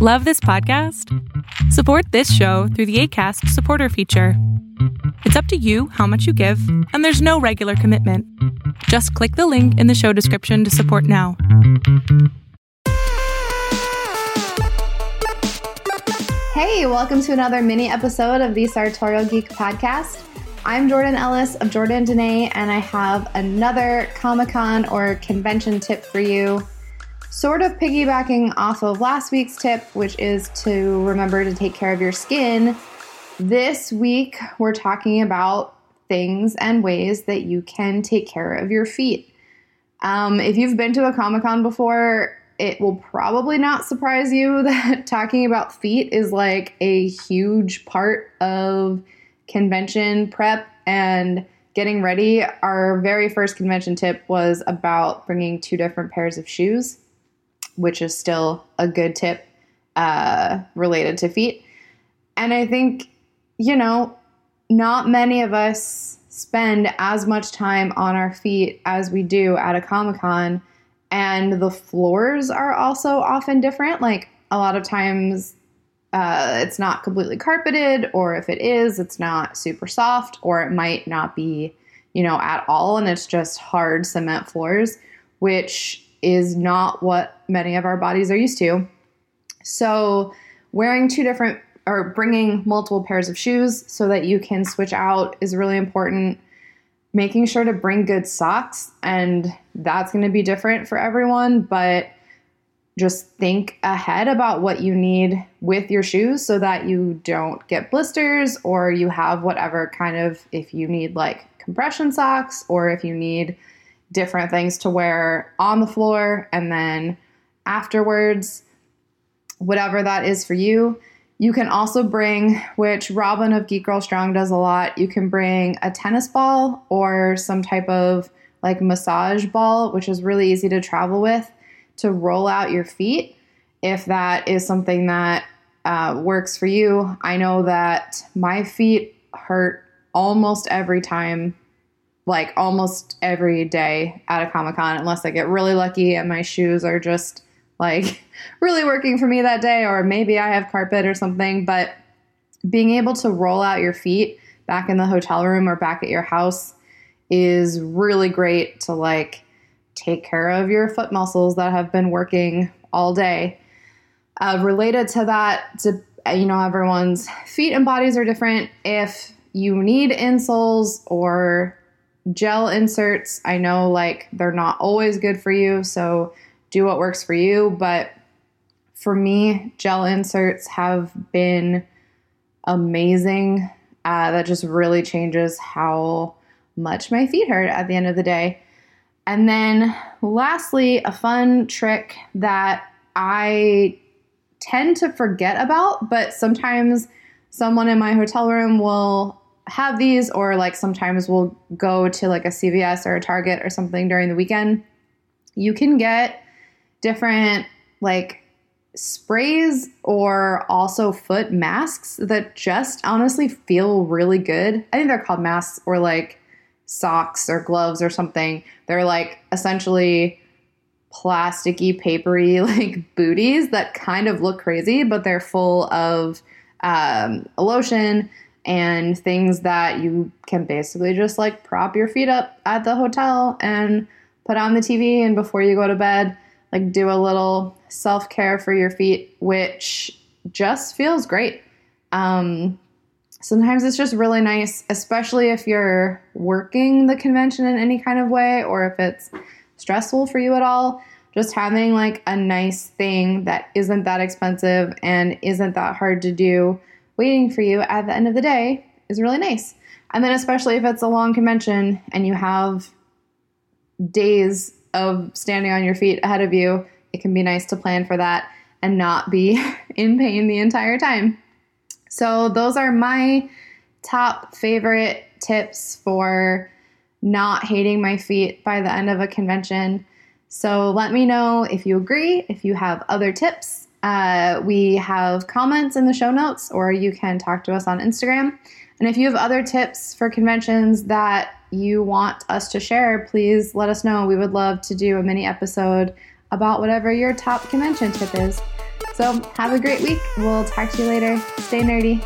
Love this podcast? Support this show through the ACAST supporter feature. It's up to you how much you give, and there's no regular commitment. Just click the link in the show description to support now. Hey, welcome to another mini episode of the Sartorial Geek Podcast. I'm Jordan Ellis of Jordandené, and I have another Comic Con or convention tip for you. Sort of piggybacking off of last week's tip, which is to remember to take care of your skin. This week, we're talking about things and ways that you can take care of your feet. Um, if you've been to a Comic Con before, it will probably not surprise you that talking about feet is like a huge part of convention prep and getting ready. Our very first convention tip was about bringing two different pairs of shoes, which is still a good tip uh, related to feet. And I think, you know, not many of us spend as much time on our feet as we do at a Comic Con. And the floors are also often different. Like a lot of times, uh, it's not completely carpeted, or if it is, it's not super soft, or it might not be, you know, at all, and it's just hard cement floors, which is not what many of our bodies are used to. So, wearing two different or bringing multiple pairs of shoes so that you can switch out is really important. Making sure to bring good socks, and that's going to be different for everyone, but just think ahead about what you need with your shoes so that you don't get blisters or you have whatever kind of, if you need like compression socks or if you need different things to wear on the floor and then afterwards, whatever that is for you. You can also bring, which Robin of Geek Girl Strong does a lot, you can bring a tennis ball or some type of like massage ball, which is really easy to travel with to roll out your feet if that is something that uh, works for you. I know that my feet hurt almost every time, like almost every day at a Comic Con, unless I get really lucky and my shoes are just like really working for me that day, or maybe I have carpet or something. But being able to roll out your feet back in the hotel room or back at your house is really great to like take care of your foot muscles that have been working all day. Uh, related to that, to, you know, everyone's feet and bodies are different. If you need insoles or gel inserts, I know like they're not always good for you, so do what works for you. But for me, gel inserts have been amazing. Uh, that just really changes how much my feet hurt at the end of the day. And then, lastly, a fun trick that I tend to forget about, but sometimes someone in my hotel room will have these, or like sometimes we'll go to like a CVS or a Target or something during the weekend. You can get different like sprays or also foot masks that just honestly feel really good. I think they're called masks or like socks or gloves or something. They're like essentially plasticky, papery like booties that kind of look crazy, but they're full of um, lotion and things that you can basically just like prop your feet up at the hotel and put on the TV and before you go to bed, like do a little self care for your feet, which just feels great. Um, sometimes it's just really nice, especially if you're working the convention in any kind of way or if it's stressful for you at all. Just having like a nice thing that isn't that expensive and isn't that hard to do waiting for you at the end of the day is really nice. And then, especially if it's a long convention and you have days of standing on your feet ahead of you, it can be nice to plan for that and not be in pain the entire time. So, those are my top favorite tips for not hating my feet by the end of a convention. So, let me know if you agree, if you have other tips. Uh, we have comments in the show notes, or you can talk to us on Instagram. And if you have other tips for conventions that you want us to share, please let us know. We would love to do a mini episode about whatever your top convention tip is. So have a great week. We'll talk to you later. Stay nerdy.